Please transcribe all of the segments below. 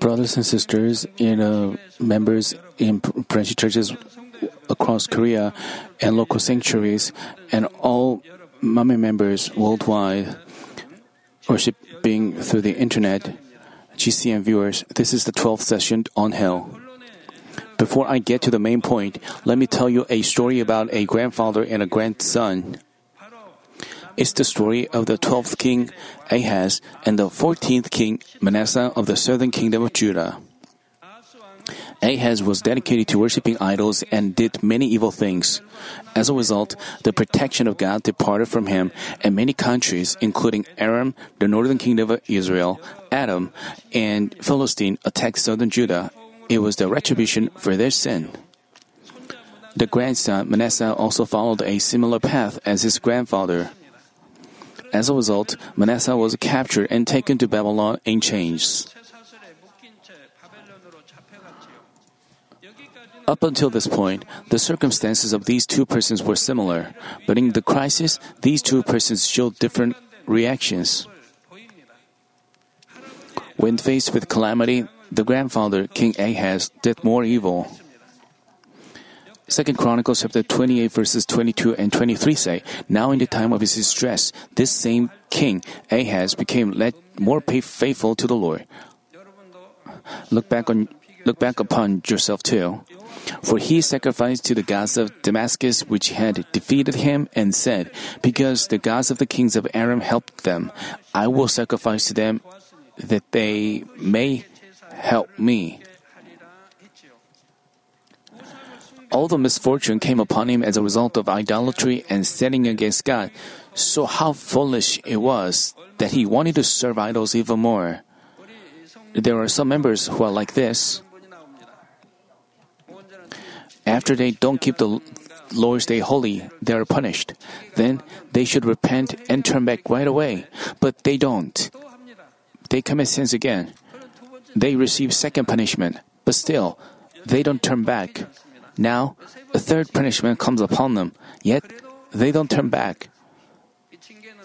Brothers and sisters in uh, members in branch churches across Korea and local sanctuaries and all Manmin members worldwide worshiping through the internet, GCN viewers, this is the 12th session on hell. Before I get to the main point, let me tell you a story about a grandfather and a grandson. It's the story of the 12th king Ahaz and the 14th king Manasseh of the southern kingdom of Judah. Ahaz was dedicated to worshiping idols and did many evil things. As a result, the protection of God departed from him, and many countries, including Aram, the northern kingdom of Israel, Edom, and Philistine, attacked southern Judah. It was the retribution for their sin. The grandson Manasseh also followed a similar path as his grandfather. As a result, Manasseh was captured and taken to Babylon in chains. Up until this point, the circumstances of these two persons were similar, but in the crisis, these two persons showed different reactions. When faced with calamity, the grandfather, King Ahaz, did more evil. Second Chronicles chapter 28 verses 22 and 23 say, Now in the time of his distress, this same king, Ahaz, became more faithful to the Lord. Look back on, look back upon yourself too. For he sacrificed to the gods of Damascus which had defeated him and said, Because the gods of the kings of Aram helped them, I will sacrifice to them that they may help me. All the misfortune came upon him as a result of idolatry and sinning against God. So how foolish it was that he wanted to serve idols even more. There are some members who are like this. After they don't keep the Lord's Day holy, they are punished. Then they should repent and turn back right away. But they don't. They commit sins again. They receive second punishment, but still, they don't turn back. Now, a third punishment comes upon them, yet they don't turn back.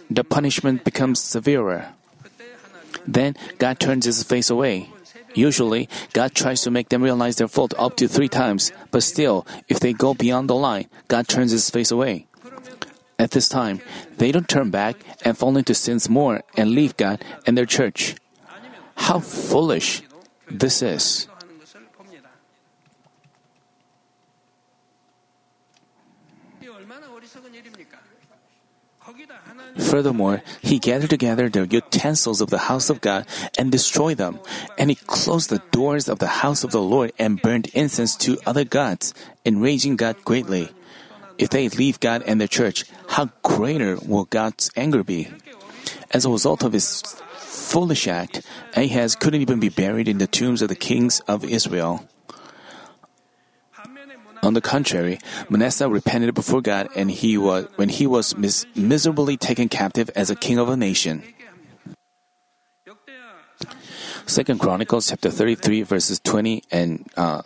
The punishment becomes severer. Then God turns his face away. Usually, God tries to make them realize their fault up to three times, but still, if they go beyond the line, God turns his face away. At this time, they don't turn back and fall into sins more and leave God and their church. How foolish this is. Furthermore, he gathered together the utensils of the house of God and destroyed them. And he closed the doors of the house of the Lord and burned incense to other gods, enraging God greatly. If they leave God and the church, how greater will God's anger be? As a result of his foolish act, Ahaz couldn't even be buried in the tombs of the kings of Israel. On the contrary, Manasseh repented before God and he was, when he was mis- miserably taken captive as a king of a nation. Second Chronicles chapter 33 verses 20 and uh,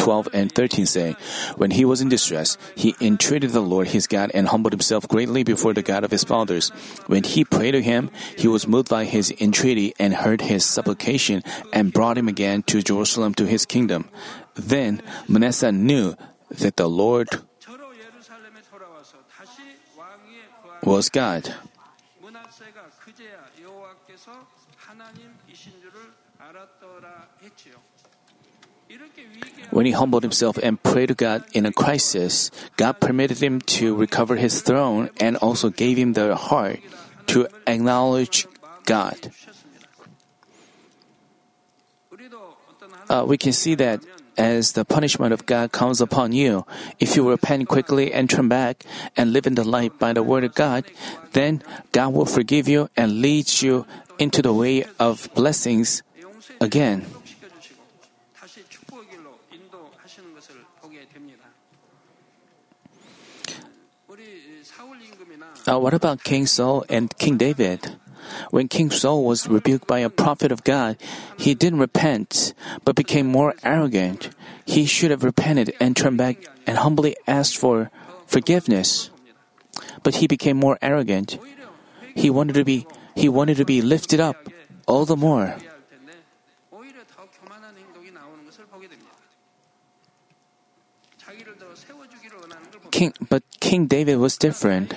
12 and 13 say, When he was in distress, he entreated the Lord his God and humbled himself greatly before the God of his fathers. When he prayed to him, he was moved by his entreaty and heard his supplication and brought him again to Jerusalem to his kingdom. Then Manasseh knew that the Lord was God. When he humbled himself and prayed to God in a crisis, God permitted him to recover his throne and also gave him the heart to acknowledge God. Uh, we can see that as the punishment of God comes upon you, if you repent quickly and turn back and live in the light by the word of God, then God will forgive you and lead you into the way of blessings again. What about King Saul and King David? When King Saul was rebuked by a prophet of God, he didn't repent, but became more arrogant. He should have repented and turned back and humbly asked for forgiveness. But he became more arrogant. He wanted to be he wanted to be lifted up all the more. King, but King David was different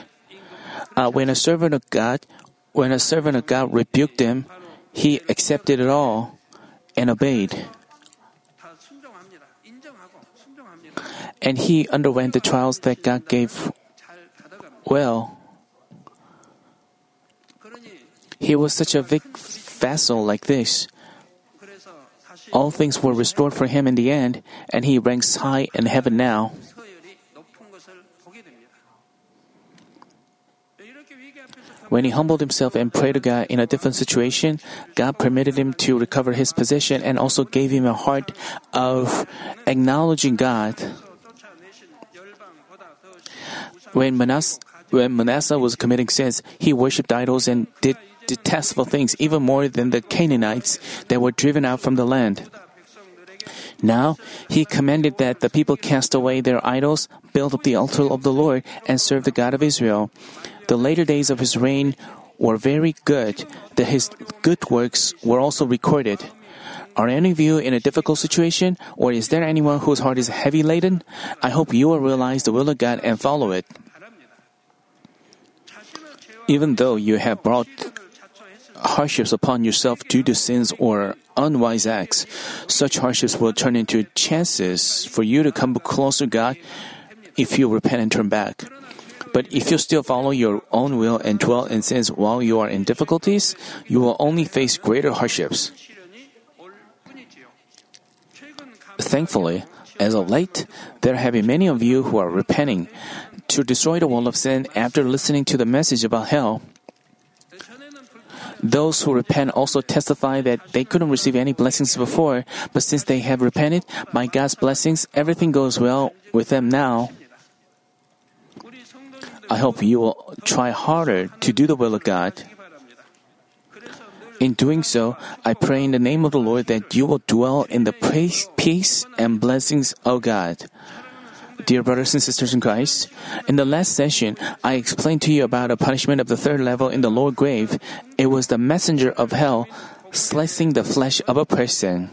uh, when a servant of God, when a servant of God rebuked them, he accepted it all and obeyed. And he underwent the trials that God gave well. He was such a big vassal like this. All things were restored for him in the end, and he ranks high in heaven now. When he humbled himself and prayed to God in a different situation, God permitted him to recover his position and also gave him a heart of acknowledging God. When Manasseh, when Manasseh was committing sins, he worshipped idols and did detestable things even more than the Canaanites that were driven out from the land. Now, he commanded that the people cast away their idols, build up the altar of the Lord, and serve the God of Israel. The later days of his reign were very good, that his good works were also recorded. Are any of you in a difficult situation, or is there anyone whose heart is heavy laden? I hope you will realize the will of God and follow it. Even though you have brought hardships upon yourself due to sins or unwise acts. Such hardships will turn into chances for you to come closer to God if you repent and turn back. But if you still follow your own will and dwell in sins while you are in difficulties, you will only face greater hardships. Thankfully, as of late, there have been many of you who are repenting to destroy the wall of sin after listening to the message about hell. Those who repent also testify that they couldn't receive any blessings before, but since they have repented, by God's blessings, everything goes well with them now. I hope you will try harder to do the will of God. In doing so, I pray in the name of the Lord that you will dwell in the praise, peace, and blessings of God. Dear brothers and sisters in Christ, in the last session, I explained to you about the punishment of the third level in the lower grave. It was the messenger of hell slicing the flesh of a person.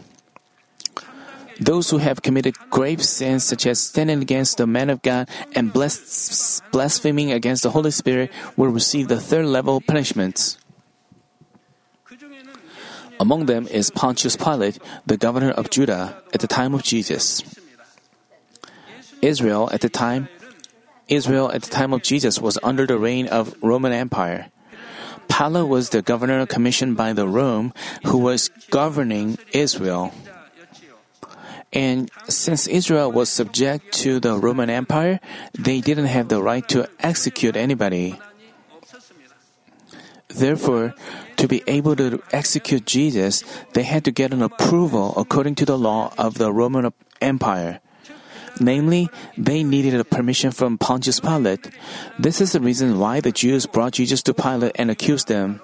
Those who have committed grave sins, such as standing against the man of God and blaspheming against the Holy Spirit, will receive the third level punishments. Among them is Pontius Pilate, the governor of Judah, at the time of Jesus. Israel at the time Israel at the time of Jesus was under the reign of Roman Empire. Pilate was the governor commissioned by the Rome who was governing Israel. And since Israel was subject to the Roman Empire, they didn't have the right to execute anybody. Therefore, to be able to execute Jesus, they had to get an approval according to the law of the Roman Empire. Namely, they needed a permission from Pontius Pilate. This is the reason why the Jews brought Jesus to Pilate and accused them.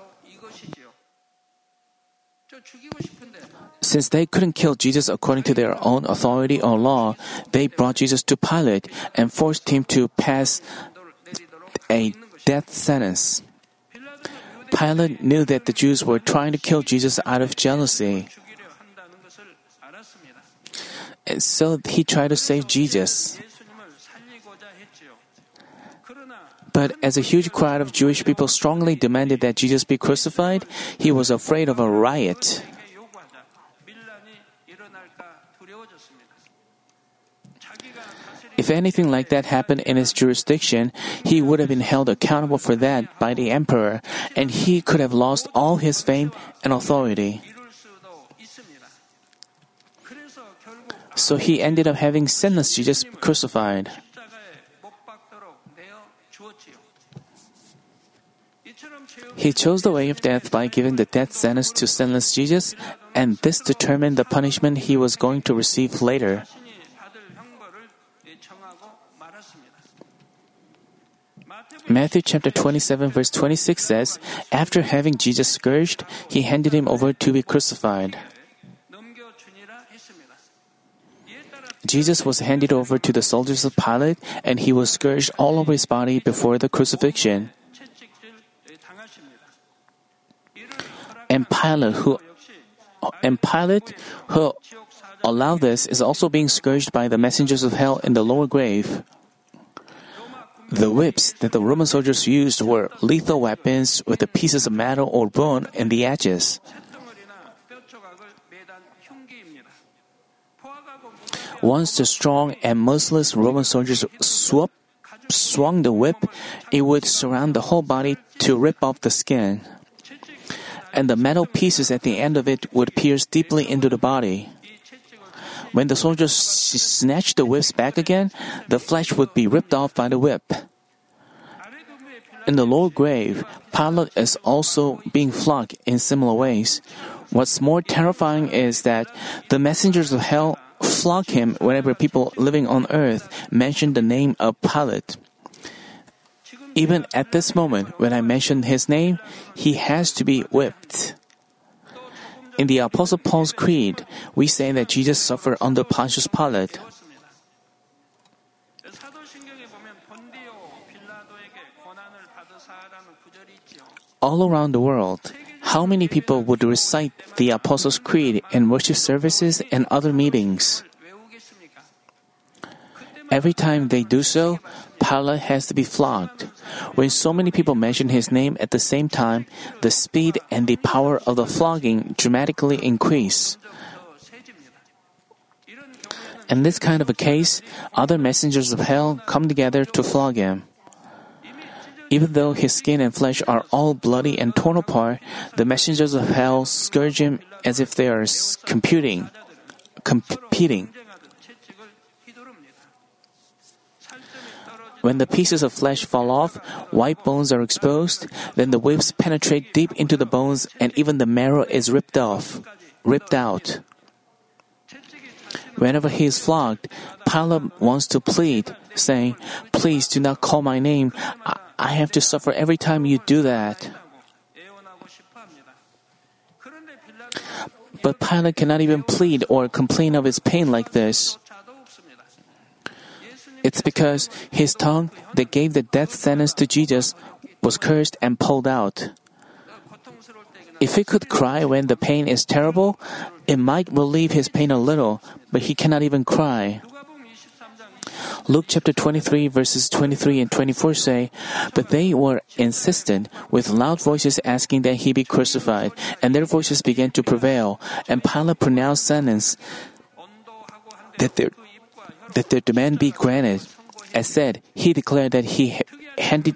Since they couldn't kill Jesus according to their own authority or law, they brought Jesus to Pilate and forced him to pass a death sentence. Pilate knew that the Jews were trying to kill Jesus out of jealousy so he tried to save Jesus. But as a huge crowd of Jewish people strongly demanded that Jesus be crucified, he was afraid of a riot. If anything like that happened in his jurisdiction, he would have been held accountable for that by the emperor, and he could have lost all his fame and authority. So he ended up having sinless Jesus crucified. He chose the way of death by giving the death sentence to sinless Jesus, and this determined the punishment he was going to receive later. Matthew chapter 27 verse 26 says, After having Jesus scourged, he handed him over to be crucified. Jesus was handed over to the soldiers of Pilate, and he was scourged all over his body before the crucifixion. And Pilate, who and Pilate, who allowed this, is also being scourged by the messengers of hell in the lower grave. The whips that the Roman soldiers used were lethal weapons with the pieces of metal or bone in the edges. Once the strong and merciless Roman soldiers swap, swung the whip, it would surround the whole body to rip off the skin. And the metal pieces at the end of it would pierce deeply into the body. When the soldiers snatched the whips back again, the flesh would be ripped off by the whip. In the lower grave, Pilate is also being flogged in similar ways. What's more terrifying is that the messengers of hell flock him whenever people living on earth mention the name of Pilate. Even at this moment, when I mention his name, he has to be whipped. In the Apostles' Creed, we say that Jesus suffered under Pontius Pilate. All around the world, how many people would recite the Apostles' Creed in worship services and other meetings? Every time they do so, Pilate has to be flogged. When so many people mention his name at the same time, the speed and the power of the flogging dramatically increase. In this kind of a case, other messengers of hell come together to flog him. Even though his skin and flesh are all bloody and torn apart, the messengers of hell scourge him as if they are computing, competing. When the pieces of flesh fall off, white bones are exposed, then the whips penetrate deep into the bones and even the marrow is ripped off, ripped out. Whenever he is flogged, Pilate wants to plead, saying, Please do not call my name. I- I have to suffer every time you do that. But Pilate cannot even plead or complain of his pain like this. It's because his tongue that gave the death sentence to Jesus was cursed and pulled out. If he could cry when the pain is terrible, it might relieve his pain a little, but he cannot even cry. Luke chapter 23, verses 23 and 24 say, But they were insistent, with loud voices asking that he be crucified, and their voices began to prevail, and Pilate pronounced sentence that their, that their demand be granted. As said, he declared that he handed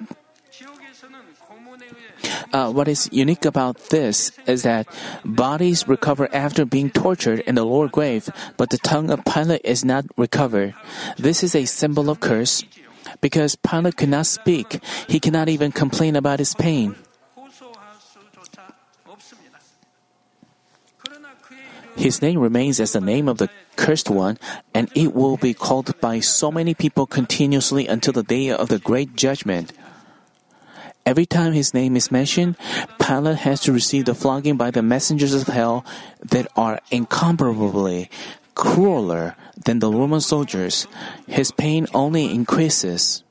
uh, what is unique about this is that bodies recover after being tortured in the lower grave, but the tongue of Pilate is not recovered. This is a symbol of curse. Because Pilate could not speak, he cannot even complain about his pain. His name remains as the name of the cursed one, and it will be called by so many people continuously until the day of the great judgment. Every time his name is mentioned, Pilate has to receive the flogging by the messengers of hell that are incomparably crueler than the Roman soldiers. His pain only increases.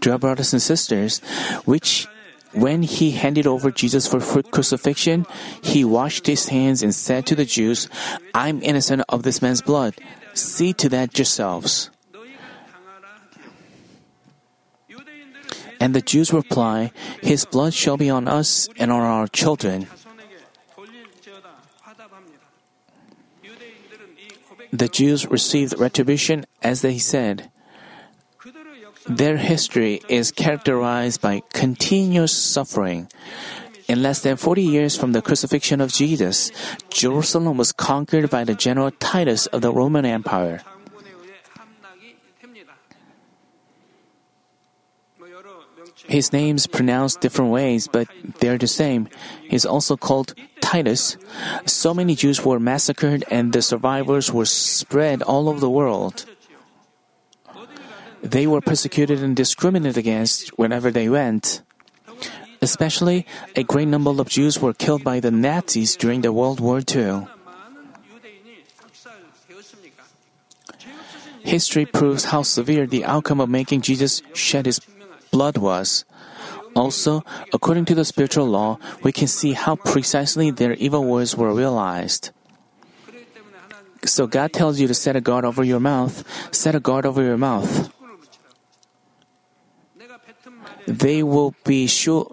Dear brothers and sisters, which when he handed over Jesus for crucifixion, he washed his hands and said to the Jews, I'm innocent of this man's blood. See to that yourselves. And the Jews reply, His blood shall be on us and on our children. The Jews received retribution as they said. Their history is characterized by continuous suffering. In less than 40 years from the crucifixion of Jesus, Jerusalem was conquered by the general Titus of the Roman Empire. His name's pronounced different ways, but they're the same. He's also called Titus. So many Jews were massacred, and the survivors were spread all over the world. They were persecuted and discriminated against wherever they went. Especially, a great number of Jews were killed by the Nazis during the World War II. History proves how severe the outcome of making Jesus shed his blood was. Also, according to the spiritual law, we can see how precisely their evil words were realized. So God tells you to set a guard over your mouth, set a guard over your mouth. They will be sure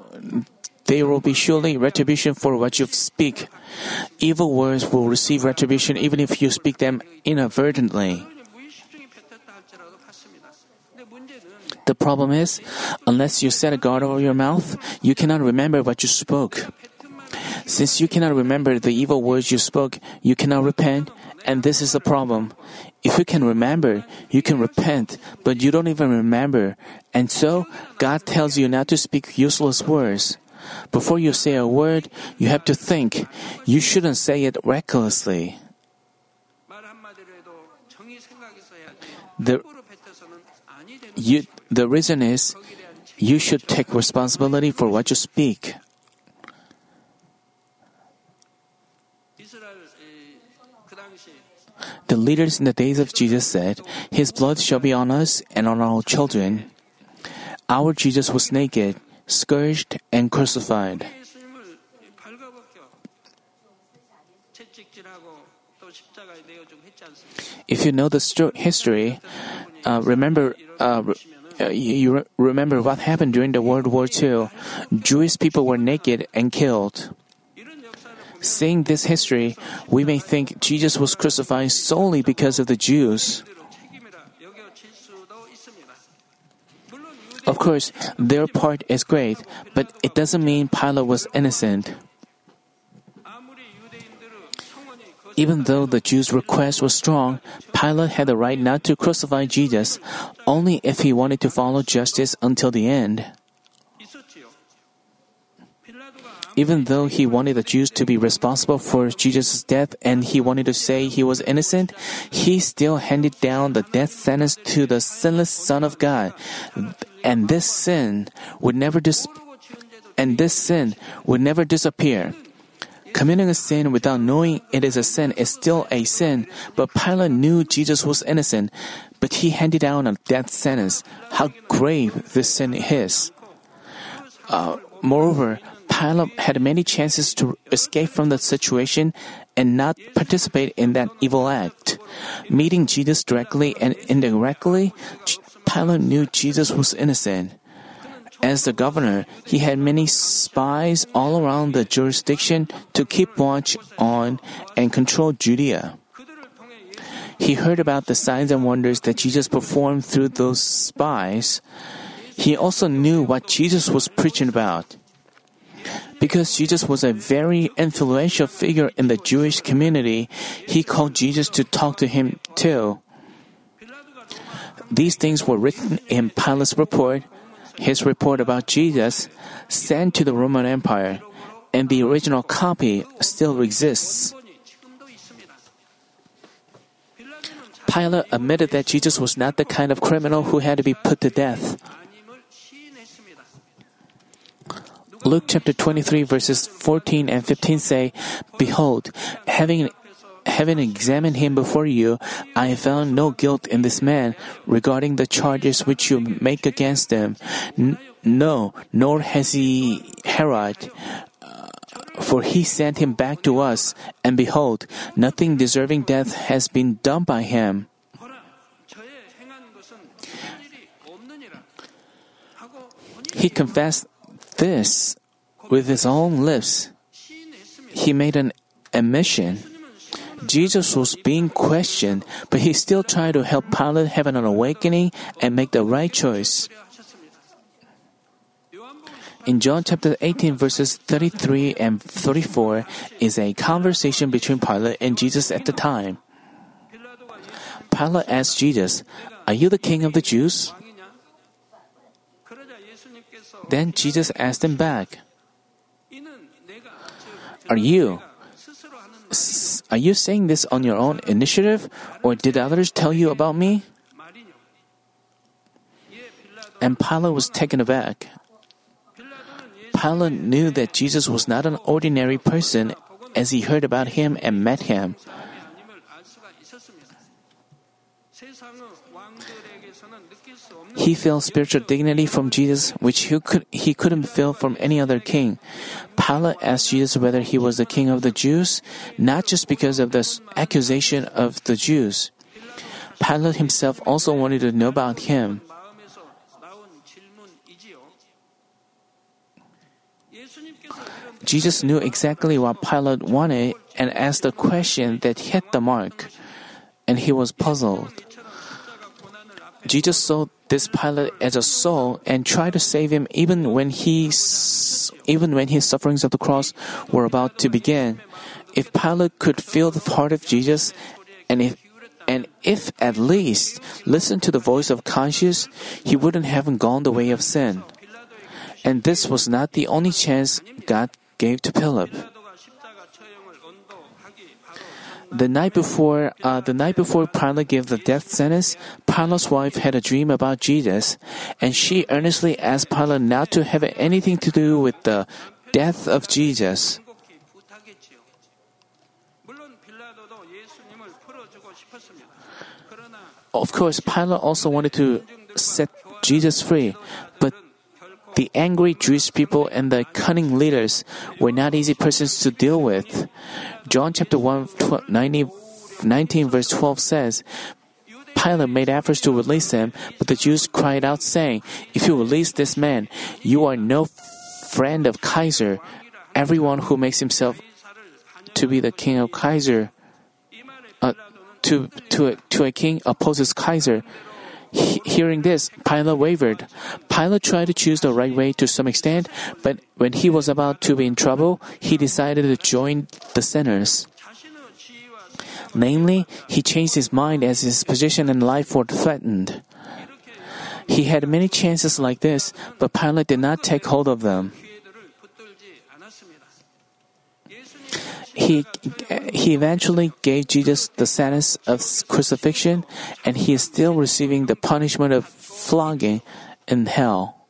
They will be surely retribution for what you speak. Evil words will receive retribution even if you speak them inadvertently. The problem is, unless you set a guard over your mouth, you cannot remember what you spoke. Since you cannot remember the evil words you spoke, you cannot repent, and this is the problem. If you can remember, you can repent, but you don't even remember, and so God tells you not to speak useless words. Before you say a word, you have to think. You shouldn't say it recklessly. The, you, the reason is you should take responsibility for what you speak. The leaders in the days of Jesus said, His blood shall be on us and on our children. Our Jesus was naked, scourged, and crucified. If you know the history, uh, remember uh, uh, you re- remember what happened during the World War II. Jewish people were naked and killed. Seeing this history, we may think Jesus was crucified solely because of the Jews. Of course, their part is great, but it doesn't mean Pilate was innocent. Even though the Jews' request was strong, Pilate had the right not to crucify Jesus, only if he wanted to follow justice until the end. Even though he wanted the Jews to be responsible for Jesus' death and he wanted to say he was innocent, he still handed down the death sentence to the sinless Son of God. And this sin would never dis- and this sin would never disappear. Committing a sin without knowing it is a sin is still a sin, but Pilate knew Jesus was innocent, but he handed down a death sentence. How grave this sin is. Uh, moreover, Pilate had many chances to escape from the situation and not participate in that evil act. Meeting Jesus directly and indirectly, Pilate knew Jesus was innocent. As the governor, he had many spies all around the jurisdiction to keep watch on and control Judea. He heard about the signs and wonders that Jesus performed through those spies. He also knew what Jesus was preaching about. Because Jesus was a very influential figure in the Jewish community, he called Jesus to talk to him too. These things were written in Pilate's report, his report about Jesus sent to the Roman Empire, and the original copy still exists. Pilate admitted that Jesus was not the kind of criminal who had to be put to death. Luke chapter 23, verses 14 and 15 say, Behold, having having examined him before you, I found no guilt in this man regarding the charges which you make against him. N- no, nor has he Herod. Uh, for he sent him back to us, and behold, nothing deserving death has been done by him. He confessed this with his own lips. He made an admission. Jesus was being questioned, but he still tried to help Pilate have an awakening and make the right choice. In John chapter 18, verses 33 and 34, is a conversation between Pilate and Jesus at the time. Pilate asked Jesus, Are you the king of the Jews? Then Jesus asked him back, Are you are you saying this on your own initiative, or did others tell you about me? And Pilate was taken aback. Pilate knew that Jesus was not an ordinary person as he heard about him and met him. He felt spiritual dignity from Jesus, which he, could, he couldn't feel from any other king. Pilate asked Jesus whether he was the king of the Jews, not just because of the accusation of the Jews. Pilate himself also wanted to know about him. Jesus knew exactly what Pilate wanted and asked a question that hit the mark, and he was puzzled. Jesus saw this Pilate as a soul and tried to save him even when he even when his sufferings of the cross were about to begin. If Pilate could feel the heart of Jesus and if and if at least listened to the voice of conscience, he wouldn't have gone the way of sin. And this was not the only chance God gave to Pilate. The night before, uh, the night before Pilate gave the death sentence, Pilate's wife had a dream about Jesus, and she earnestly asked Pilate not to have anything to do with the death of Jesus. Of course, Pilate also wanted to set Jesus free, the angry Jewish people and the cunning leaders were not easy persons to deal with. John chapter 1, 12, 90, 19 verse 12 says, Pilate made efforts to release him, but the Jews cried out saying, If you release this man, you are no friend of Caesar. Everyone who makes himself to be the king of Caesar, uh, to, to, a, to a king opposes Caesar. He, hearing this, Pilate wavered. Pilate tried to choose the right way to some extent, but when he was about to be in trouble, he decided to join the sinners. Namely, he changed his mind as his position in life were threatened. He had many chances like this, but Pilate did not take hold of them. He, he eventually gave Jesus the sentence of crucifixion, and he is still receiving the punishment of flogging in hell.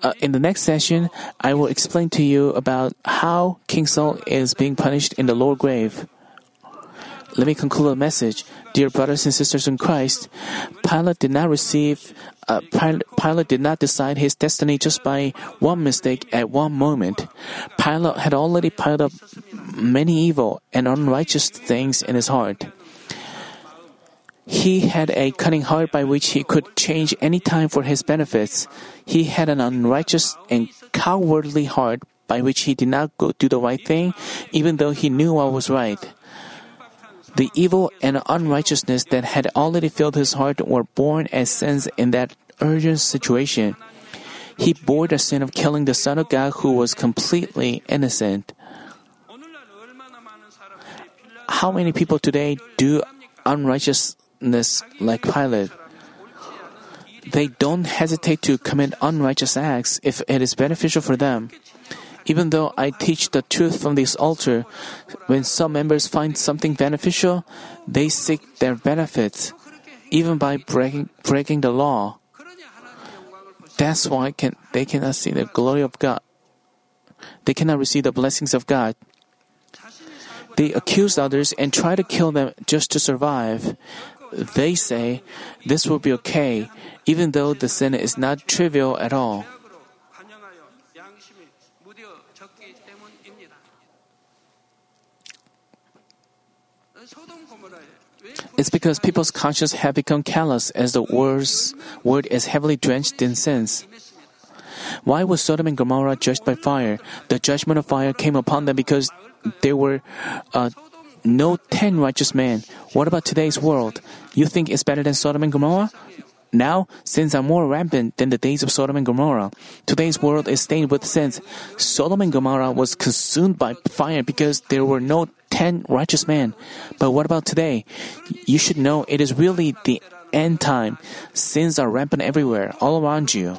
Uh, in the next session, I will explain to you about how King Saul is being punished in the lower grave. Let me conclude the message. Dear brothers and sisters in Christ, Pilate did not receive, uh, Pilate, did not decide his destiny just by one mistake at one moment. Pilate had already piled up many evil and unrighteous things in his heart. He had a cunning heart by which he could change any time for his benefits. He had an unrighteous and cowardly heart by which he did not go do the right thing, even though he knew what was right. The evil and unrighteousness that had already filled his heart were born as sins in that urgent situation. He bore the sin of killing the Son of God who was completely innocent. How many people today do unrighteousness like Pilate? They don't hesitate to commit unrighteous acts if it is beneficial for them. Even though I teach the truth from this altar, when some members find something beneficial, they seek their benefits, even by breaking, breaking the law. That's why can, they cannot see the glory of God. They cannot receive the blessings of God. They accuse others and try to kill them just to survive. They say this will be okay, even though the sin is not trivial at all. It's because people's conscience have become callous as the world's word is heavily drenched in sins. Why was Sodom and Gomorrah judged by fire? The judgment of fire came upon them because there were uh, no ten righteous men. What about today's world? You think it's better than Sodom and Gomorrah? Now, sins are more rampant than the days of Sodom and Gomorrah. Today's world is stained with sins. Sodom and Gomorrah was consumed by fire because there were no ten righteous men. But what about today? You should know it is really the end time. Sins are rampant everywhere, all around you.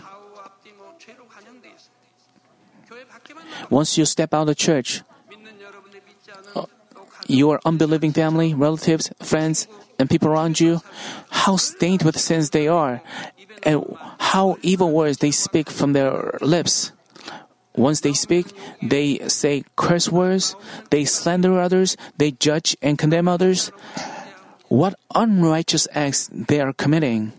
Once you step out of church, uh, your unbelieving family, relatives, friends, and people around you, how stained with sins they are, and how evil words they speak from their lips. Once they speak, they say curse words, they slander others, they judge and condemn others. What unrighteous acts they are committing.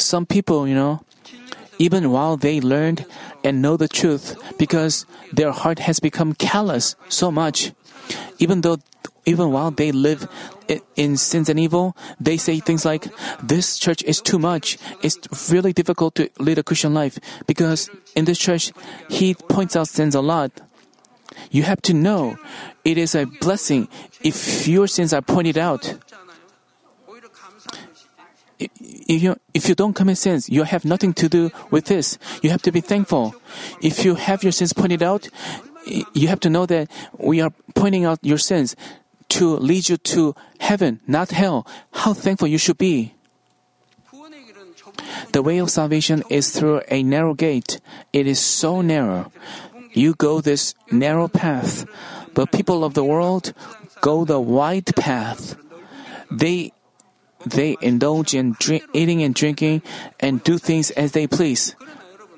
Some people, you know, even while they learned and know the truth, because their heart has become callous so much. Even though, even while they live in sins and evil, they say things like, "This church is too much. It's really difficult to lead a Christian life because in this church, he points out sins a lot." You have to know it is a blessing if your sins are pointed out if you, if you don't commit sins, you have nothing to do with this. You have to be thankful. If you have your sins pointed out, you have to know that we are pointing out your sins to lead you to heaven, not hell. How thankful you should be. The way of salvation is through a narrow gate. It is so narrow. You go this narrow path, but people of the world go the wide path. They they indulge in drink, eating and drinking and do things as they please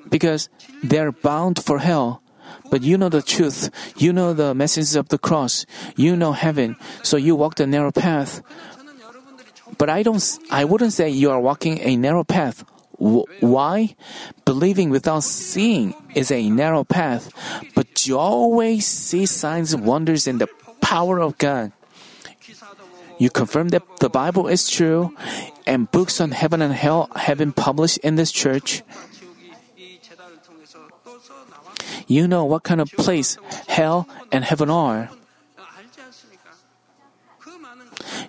because they're bound for hell. But you know the truth, you know the messages of the cross, you know heaven, so you walk the narrow path. But I don't I wouldn't say you are walking a narrow path. Why? Believing without seeing is a narrow path, but you always see signs and wonders in the power of God. You confirm that the Bible is true and books on heaven and hell have been published in this church. You know what kind of place hell and heaven are.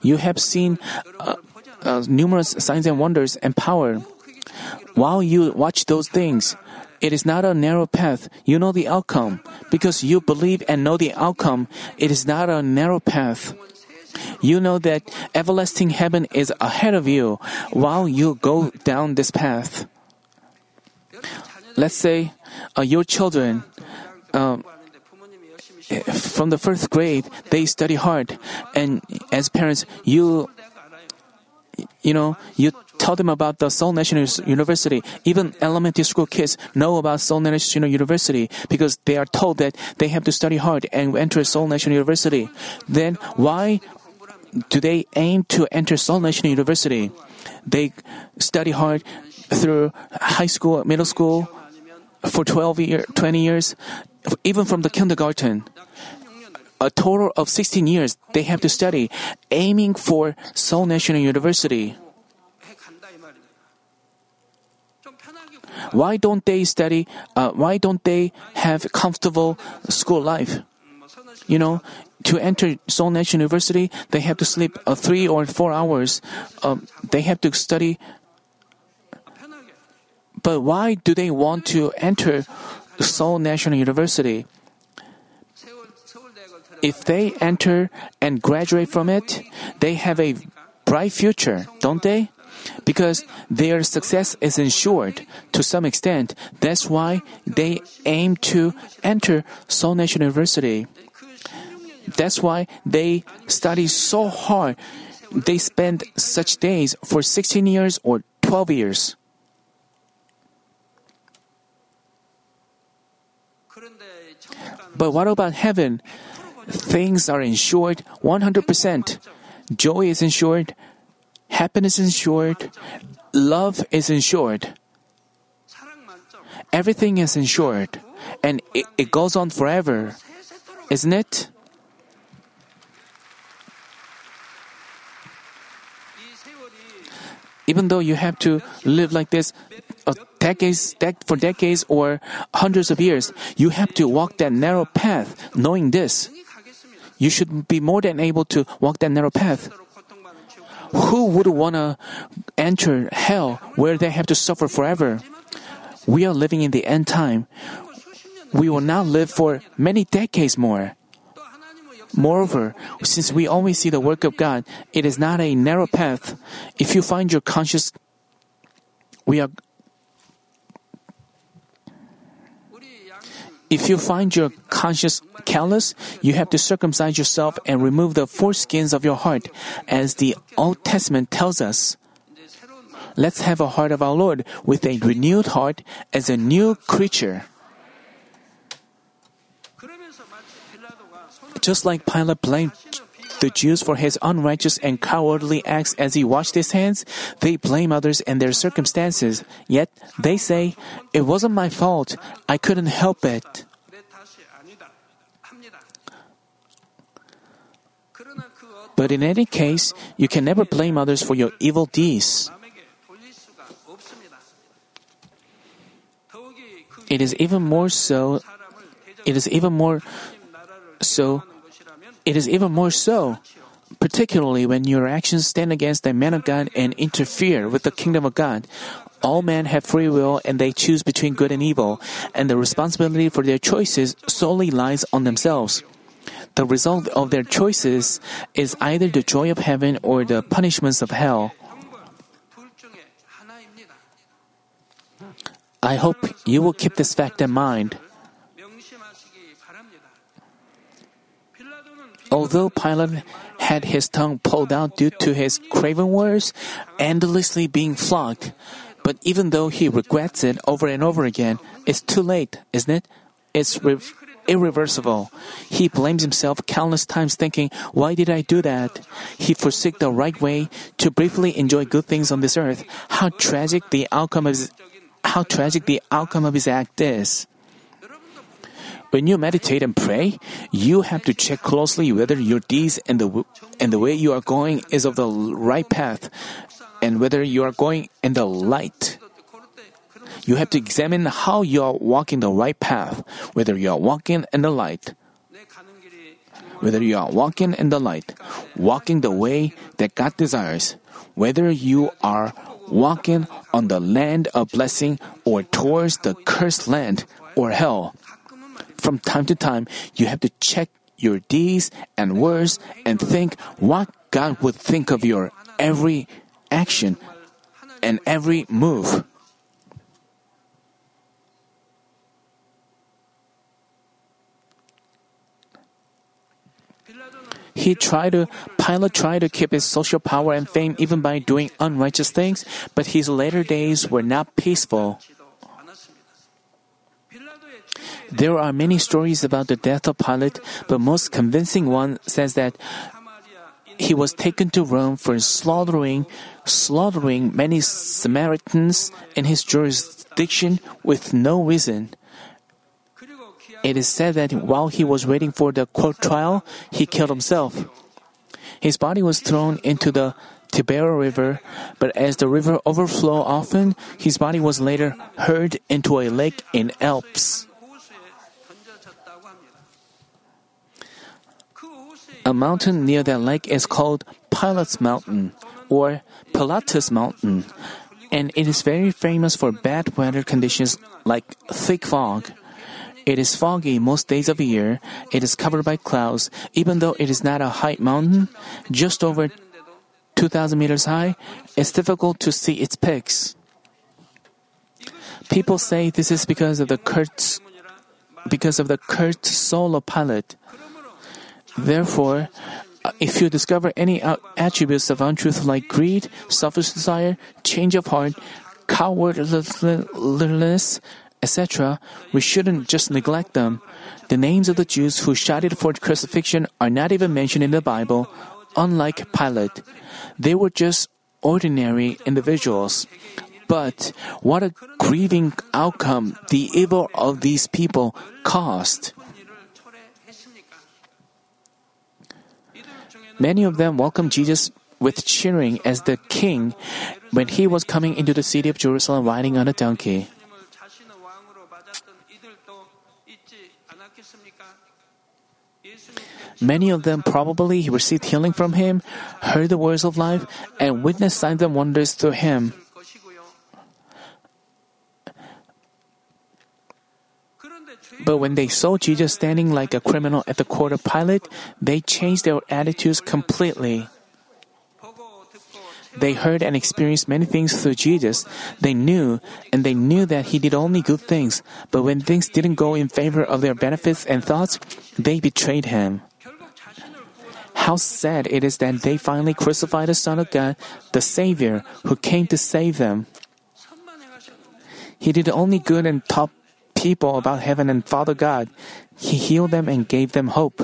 You have seen uh, uh, numerous signs and wonders and power. While you watch those things, it is not a narrow path. You know the outcome. Because you believe and know the outcome, it is not a narrow path. You know that everlasting heaven is ahead of you while you go down this path. Let's say uh, your children. Um, from the first grade, they study hard, and as parents, you you know, you tell them about the Seoul National University. Even elementary school kids know about Seoul National University because they are told that they have to study hard and enter Seoul National University. Then why do they aim to enter Seoul National University? They study hard through high school, middle school, for 12 years, 20 years, even from the kindergarten. A total of 16 years they have to study, aiming for Seoul National University. Why don't they study? Uh, why don't they have comfortable school life? You know, to enter Seoul National University, they have to sleep uh, three or four hours. Um, they have to study. But why do they want to enter Seoul National University? If they enter and graduate from it, they have a bright future, don't they? Because their success is ensured to some extent. That's why they aim to enter Seoul National University. That's why they study so hard. They spend such days for 16 years or 12 years. But what about heaven? Things are insured 100%. Joy is insured. Happiness is insured. Love is insured. Everything is insured. And it, it goes on forever. Isn't it? Even though you have to live like this uh, decades, for decades or hundreds of years, you have to walk that narrow path knowing this. You should be more than able to walk that narrow path. Who would want to enter hell where they have to suffer forever? We are living in the end time. We will not live for many decades more. Moreover, since we always see the work of God, it is not a narrow path. If you find your conscious, we are. If you find your conscience callous, you have to circumcise yourself and remove the foreskins of your heart, as the Old Testament tells us. Let's have a heart of our Lord with a renewed heart as a new creature. Just like Pilate blamed the Jews for his unrighteous and cowardly acts as he washed his hands, they blame others and their circumstances. Yet they say, It wasn't my fault. I couldn't help it. But in any case, you can never blame others for your evil deeds. It is even more so, it is even more so it is even more so, particularly when your actions stand against the man of God and interfere with the kingdom of God. All men have free will and they choose between good and evil, and the responsibility for their choices solely lies on themselves. The result of their choices is either the joy of heaven or the punishments of hell. I hope you will keep this fact in mind. Although Pilate had his tongue pulled out due to his craven words, endlessly being flogged, but even though he regrets it over and over again, it's too late, isn't it? It's re- irreversible. He blames himself countless times thinking, why did I do that? He forsook the right way to briefly enjoy good things on this earth. How tragic the outcome of his, how tragic the outcome of his act is. When you meditate and pray, you have to check closely whether your deeds and the, and the way you are going is of the right path and whether you are going in the light. You have to examine how you are walking the right path, whether you are walking in the light. Whether you are walking in the light, walking the way that God desires, whether you are walking on the land of blessing or towards the cursed land or hell. From time to time, you have to check your deeds and words and think what God would think of your every action and every move. He tried to Pilate tried to keep his social power and fame even by doing unrighteous things, but his later days were not peaceful. There are many stories about the death of Pilate, but most convincing one says that he was taken to Rome for slaughtering slaughtering many Samaritans in his jurisdiction with no reason. It is said that while he was waiting for the court trial, he killed himself. His body was thrown into the Tiber River, but as the river overflowed often, his body was later hurled into a lake in Alps. A mountain near that lake is called Pilate's Mountain or Pilatus Mountain, and it is very famous for bad weather conditions like thick fog. It is foggy most days of the year. It is covered by clouds, even though it is not a high mountain, just over 2,000 meters high. It's difficult to see its peaks. People say this is because of the cursed, because of the cursed soul of Pilate. Therefore, if you discover any attributes of untruth like greed, selfish desire, change of heart, cowardliness, etc., we shouldn't just neglect them. The names of the Jews who shouted for crucifixion are not even mentioned in the Bible, unlike Pilate. They were just ordinary individuals. But what a grieving outcome the evil of these people caused. Many of them welcomed Jesus with cheering as the king when he was coming into the city of Jerusalem riding on a donkey. Many of them probably received healing from him, heard the words of life, and witnessed signs and wonders through him. But when they saw Jesus standing like a criminal at the court of Pilate, they changed their attitudes completely. They heard and experienced many things through Jesus. They knew, and they knew that he did only good things. But when things didn't go in favor of their benefits and thoughts, they betrayed him. How sad it is that they finally crucified the Son of God, the Savior, who came to save them. He did only good and top people about heaven and Father God. He healed them and gave them hope.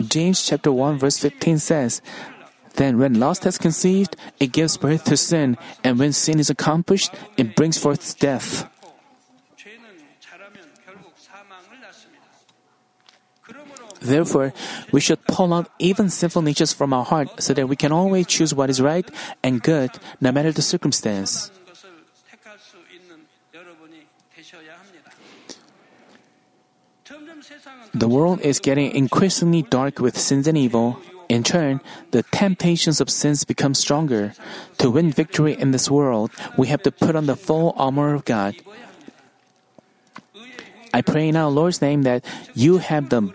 James chapter 1 verse 15 says, Then when lust has conceived, it gives birth to sin, and when sin is accomplished, it brings forth death. Therefore, we should pull out even sinful natures from our heart so that we can always choose what is right and good, no matter the circumstance. The world is getting increasingly dark with sins and evil. In turn, the temptations of sins become stronger. To win victory in this world, we have to put on the full armor of God. I pray in our Lord's name that you have the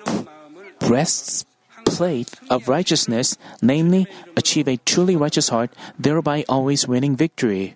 breastplate of righteousness, namely, achieve a truly righteous heart, thereby always winning victory.